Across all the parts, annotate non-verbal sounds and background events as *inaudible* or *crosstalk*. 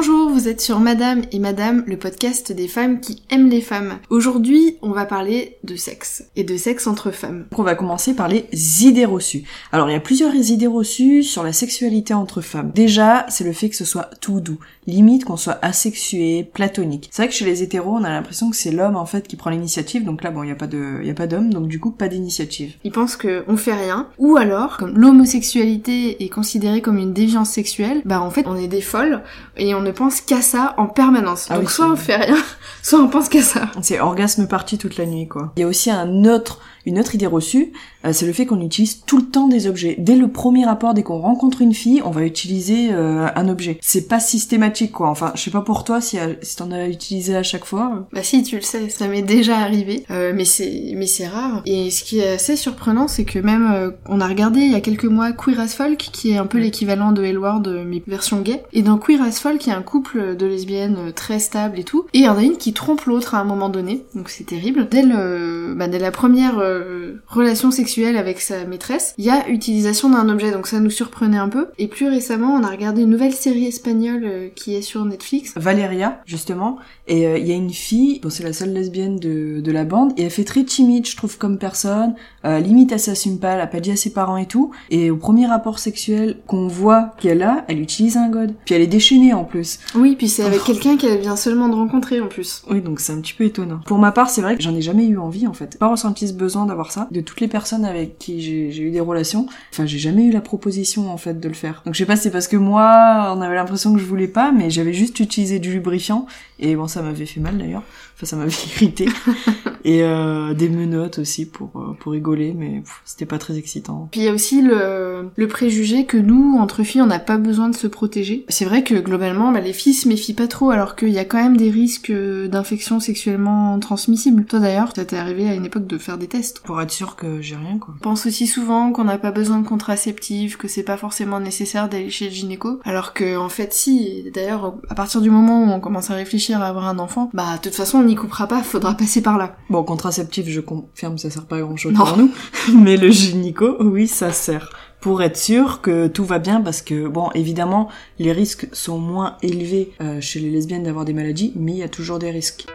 Bonjour, vous êtes sur Madame et Madame, le podcast des femmes qui aiment les femmes. Aujourd'hui, on va parler de sexe et de sexe entre femmes. Donc on va commencer par les idées reçues. Alors il y a plusieurs idées reçues sur la sexualité entre femmes. Déjà, c'est le fait que ce soit tout doux, limite qu'on soit asexué, platonique. C'est vrai que chez les hétéros, on a l'impression que c'est l'homme en fait qui prend l'initiative, donc là bon, il y a pas de y a pas d'homme, donc du coup pas d'initiative. Ils pensent que on fait rien ou alors comme l'homosexualité est considérée comme une déviance sexuelle, bah en fait, on est des folles et on ne pense qu'à ça en permanence. Ah Donc oui, soit on fait rien, *laughs* soit on pense qu'à ça. C'est orgasme parti toute la nuit quoi. Il y a aussi un autre une autre idée reçue, euh, c'est le fait qu'on utilise tout le temps des objets. Dès le premier rapport, dès qu'on rencontre une fille, on va utiliser euh, un objet. C'est pas systématique quoi. Enfin, je sais pas pour toi si, euh, si t'en as utilisé à chaque fois. Bah si, tu le sais, ça m'est déjà arrivé, euh, mais c'est mais c'est rare. Et ce qui est assez surprenant, c'est que même euh, on a regardé il y a quelques mois Queer as Folk, qui est un peu l'équivalent de Hellward euh, mais version gay. Et dans Queer as Folk, il y a un couple de lesbiennes très stable et tout, et il y en a une qui trompe l'autre à un moment donné, donc c'est terrible. Dès le bah, dès la première euh, relation sexuelle avec sa maîtresse, il y a utilisation d'un objet, donc ça nous surprenait un peu. Et plus récemment, on a regardé une nouvelle série espagnole euh, qui est sur Netflix. Valéria, justement, et euh, il y a une fille, bon c'est la seule lesbienne de, de la bande, et elle fait très timide, je trouve, comme personne, limite elle s'assume pas, elle a pas dit à ses parents et tout, et au premier rapport sexuel qu'on voit qu'elle a, elle utilise un god, puis elle est déchaînée en plus. Oui, puis c'est avec Oh. quelqu'un qu'elle vient seulement de rencontrer en plus. Oui, donc c'est un petit peu étonnant. Pour ma part, c'est vrai que j'en ai jamais eu envie, en fait. Pas ressenti ce besoin d'avoir ça. De toutes les personnes avec qui j'ai eu des relations, enfin, j'ai jamais eu la proposition, en fait, de le faire. Donc je sais pas, c'est parce que moi, on avait l'impression que je voulais pas, mais j'avais juste utilisé du lubrifiant, et bon, ça m'avait fait mal d'ailleurs. Enfin, ça m'avait *laughs* irrité. et euh, des menottes aussi pour, euh, pour rigoler, mais c'était pas très excitant. Puis il y a aussi le, préjugé que nous, entre filles, on n'a pas besoin de se protéger. C'est vrai que globalement, bah, les filles se méfient pas trop, alors qu'il y a quand même des risques euh, d'infections sexuellement transmissibles. Toi d'ailleurs, ça t'est arrivé à une époque de faire des tests. Pour être sûr que j'ai rien, quoi. On pense aussi souvent qu'on n'a pas besoin de contraceptifs, que c'est pas forcément nécessaire d'aller chez le gynéco, alors que en fait si. D'ailleurs, à partir du moment où on commence à réfléchir à avoir un enfant, bah de toute façon on n'y coupera pas, faudra passer par là. Bon, contraceptif, je confirme, ça sert pas à grand chose Non. pour nous. *laughs* Mais le gynéco, oui, ça sert. Pour être sûr que tout va bien, parce que, bon, évidemment, les risques sont moins élevés euh, chez les lesbiennes d'avoir des maladies, mais il y a toujours des risques.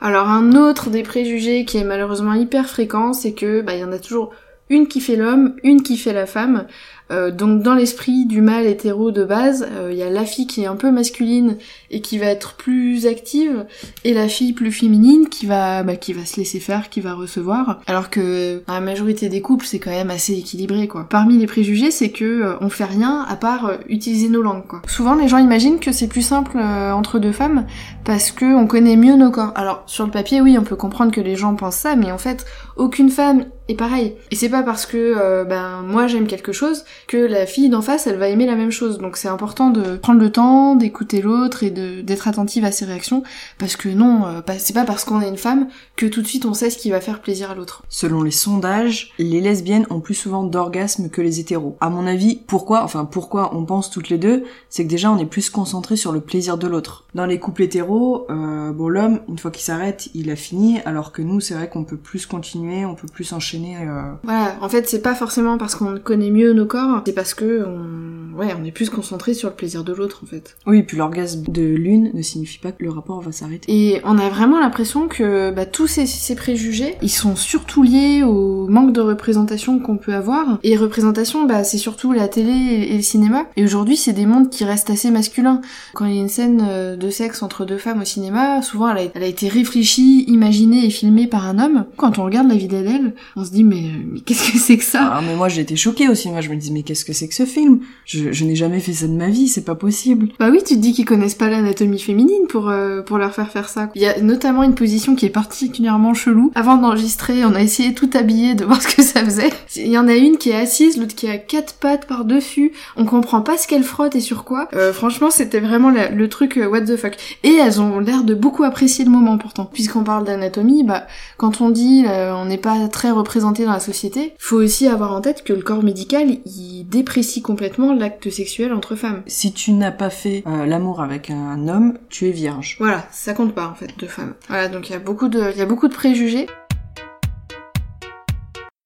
Alors un autre des préjugés qui est malheureusement hyper fréquent, c'est que bah il y en a toujours une qui fait l'homme, une qui fait la femme. Euh, donc dans l'esprit du mâle hétéro de base, euh, il y a la fille qui est un peu masculine et qui va être plus active, et la fille plus féminine qui va bah, qui va se laisser faire, qui va recevoir. Alors que dans la majorité des couples, c'est quand même assez équilibré quoi. Parmi les préjugés, c'est que euh, on fait rien à part euh, utiliser nos langues quoi. Souvent les gens imaginent que c'est plus simple euh, entre deux femmes parce que on connaît mieux nos corps. Alors sur le papier, oui, on peut comprendre que les gens pensent ça, mais en fait, aucune femme est pareille. Et c'est pas parce que euh, ben moi j'aime quelque chose que la fille d'en face elle va aimer la même chose. Donc c'est important de prendre le temps d'écouter l'autre et d'être attentive à ses réactions parce que non, euh, c'est pas parce qu'on est une femme que tout de suite on sait ce qui va faire plaisir à l'autre. Selon les sondages, les lesbiennes ont plus souvent d'orgasmes que les hétéros. À mon avis, pourquoi, enfin pourquoi on pense toutes les deux, c'est que déjà on est plus concentré sur le plaisir de l'autre. Dans les couples hétéros, euh, bon l'homme, une fois qu'il s'arrête, il a fini, alors que nous c'est vrai qu'on peut plus continuer, on peut plus enchaîner. Euh, Voilà, en fait c'est pas forcément parce qu'on connaît mieux nos corps, c'est parce que on ouais, on est plus concentré sur le plaisir de l'autre en fait. Oui, puis l'orgasme de l'une ne signifie pas que le rapport va s'arrêter. Et on a vraiment l'impression que bah, tous ces, ces préjugés, ils sont surtout liés au manque de représentation qu'on peut avoir. Et représentation, bah, c'est surtout la télé et le cinéma. Et aujourd'hui, c'est des mondes qui restent assez masculins. Quand il y a une scène euh, de sexe entre deux femmes au cinéma, souvent elle a, elle a été réfléchie, imaginée et filmée par un homme. Quand on regarde la vie d'Adèle, on se dit mais, mais qu'est-ce que c'est que ça? Ah, mais moi j'ai été choquée aussi, moi je me dis mais qu'est-ce que c'est que ce film? Je, je n'ai jamais fait ça de ma vie, c'est pas possible. Bah oui, tu te dis qu'ils connaissent pas l'anatomie féminine pour euh, pour leur faire faire ça. Il y a notamment une position qui est particulièrement chelou. Avant d'enregistrer, on a essayé tout habillé de *laughs* voir ce que ça faisait. Il y en a une qui est assise, l'autre qui a quatre pattes par dessus. On comprend pas ce qu'elle frotte et sur quoi. Euh, franchement, c'était vraiment la- le truc euh, what the fuck. Et elles ont l'air de beaucoup apprécier le moment pourtant. Puisqu'on parle d'anatomie, bah quand on dit euh, on n'est pas très représenté dans la société, faut aussi avoir en tête que le corps médical il déprécie complètement l'acte sexuel entre femmes. Si tu n'as pas fait euh, l'amour avec un homme, tu es vierge. Voilà, ça compte pas en fait de femmes. Voilà, donc il y a beaucoup de, il y a beaucoup de préjugés.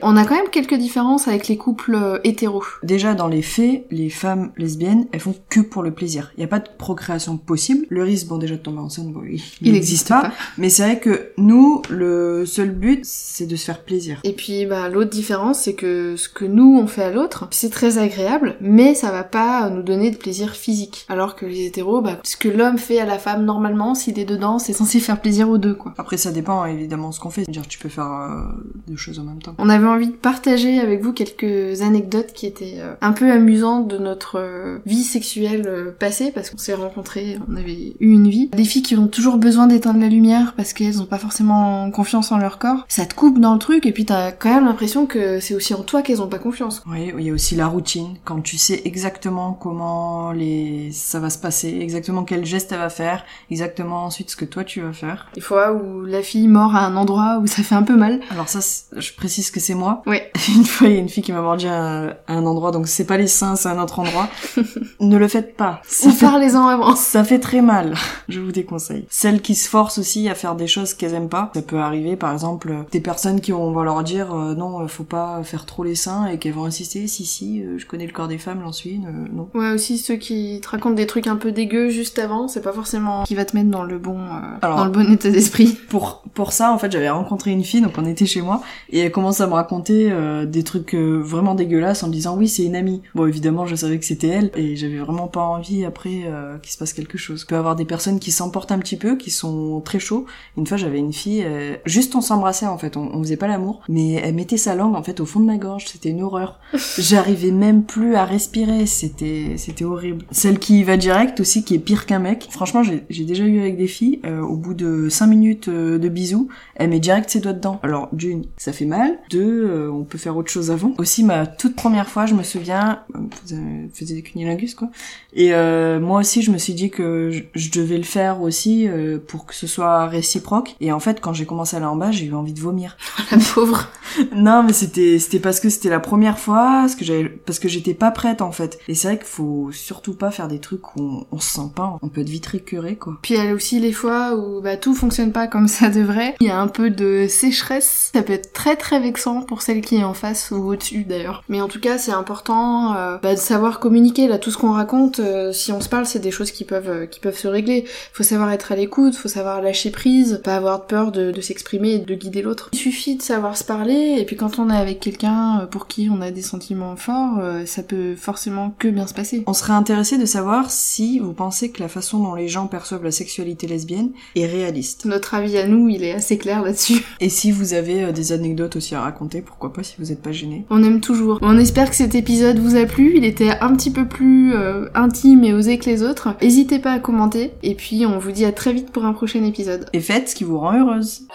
On a quand même quelques différences avec les couples euh, hétéros. Déjà, dans les faits, les femmes lesbiennes, elles font que pour le plaisir. Il n'y a pas de procréation possible. Le risque, bon, déjà de tomber enceinte, bon, il Il n'existe pas. pas. Mais c'est vrai que nous, le seul but, c'est de se faire plaisir. Et puis bah, l'autre différence, c'est que ce que nous on fait à l'autre, c'est très agréable, mais ça va pas nous donner de plaisir physique. Alors que les hétéros, bah, ce que l'homme fait à la femme normalement, s'il est dedans, c'est censé faire plaisir aux deux, quoi. Après, ça dépend évidemment de ce qu'on fait. C'est-à-dire, tu peux faire euh, deux choses en même temps. On avait envie de partager avec vous quelques anecdotes qui étaient euh, un peu amusantes de notre euh, vie sexuelle euh, passée, parce qu'on s'est rencontrés, on avait eu une vie. Des filles qui ont toujours besoin d'éteindre la lumière parce qu'elles ont pas forcément confiance en leur corps. Ça te coupe dans le truc, et puis t'as quand même l'impression que c'est aussi en toi qu'elles ont pas confiance. Oui, il y a aussi la routine. Quand tu sais exactement comment les ça va se passer, exactement quel geste elle va faire, exactement ensuite ce que toi tu vas faire. Des fois où la fille mord à un endroit où ça fait un peu mal. Alors ça, je précise que c'est moi. Ouais. *laughs* Une fois, il y a une fille qui m'a mordu à, à un endroit, donc c'est pas les seins, c'est un autre endroit. *laughs* ne le faites pas. Ça Ou fait, parlez-en avant. *laughs* ça fait très mal. Je vous déconseille. Celles qui se forcent aussi à faire des choses qu'elles aiment pas, ça peut arriver, par exemple, des personnes qui on va leur dire euh, non, euh, faut pas faire trop les seins et qu'elles vont insister, si si, euh, je connais le corps des femmes, j'en suis une, euh, non. Ouais, aussi ceux qui te racontent des trucs un peu dégueux juste avant, c'est pas forcément qui va te mettre dans le bon, euh, Alors- dans le bon état d'esprit. Pour pour ça, en fait, j'avais rencontré une fille, donc on était chez moi, et elle commence à me raconter euh, des trucs euh, vraiment dégueulasses en me disant oui, c'est une amie. Bon, évidemment, je savais que c'était elle, et j'avais vraiment pas envie après euh, qu'il se passe quelque chose. Il peut y avoir des personnes qui s'emportent un petit peu, qui sont très chauds. Une fois, j'avais une fille, juste on s'embrassait en fait, on, on faisait pas l'amour, mais elle mettait sa langue en fait au fond de ma gorge. C'était une horreur. *laughs* J'arrivais même plus à respirer. C'était c'était horrible. Celle qui y va direct aussi, qui est pire qu'un mec. Franchement, j'ai déjà eu avec des filles. au bout de 5 minutes de bisous, elle met direct ses doigts dedans. Alors d'une, ça fait mal. Deux, euh, on peut faire autre chose avant. Aussi, ma toute première fois, je me souviens, euh, faisait, faisait des cunilingus quoi. Et euh, moi aussi, je me suis dit que je, je devais le faire aussi euh, pour que ce soit réciproque. Et en fait, quand j'ai commencé à aller en bas, j'ai eu envie de vomir. *laughs* La pauvre. *laughs* Non, mais c'était c'était parce que c'était la première fois, parce que j'avais parce que j'étais pas prête en fait. Et c'est vrai qu'il faut surtout pas faire des trucs où on, on se sent pas, on peut être vite récuré quoi. Puis il y a aussi les fois où bah, tout fonctionne pas comme ça devrait. Il y a un peu de sécheresse. Ça peut être très très vexant pour celle qui est en face ou au-dessus d'ailleurs. Mais en tout cas, c'est important euh, bah, de savoir communiquer. Là, tout ce qu'on raconte, euh, si on se parle, c'est des choses qui peuvent euh, qui peuvent se régler. Faut savoir être à l'écoute, faut savoir lâcher prise, pas avoir peur de, s'exprimer et de guider l'autre. Il suffit de savoir se parler. Et puis quand on est avec quelqu'un pour qui on a des sentiments forts, ça peut forcément que bien se passer. On serait intéressé de savoir si vous pensez que la façon dont les gens perçoivent la sexualité lesbienne est réaliste. Notre avis à nous, il est assez clair là-dessus. Et si vous avez des anecdotes aussi à raconter, pourquoi pas si vous êtes pas gêné. On aime toujours. On espère que cet épisode vous a plu. Il était un petit peu plus euh, intime et osé que les autres. N'hésitez pas à commenter. Et puis on vous dit à très vite pour un prochain épisode. Et faites ce qui vous rend heureuse.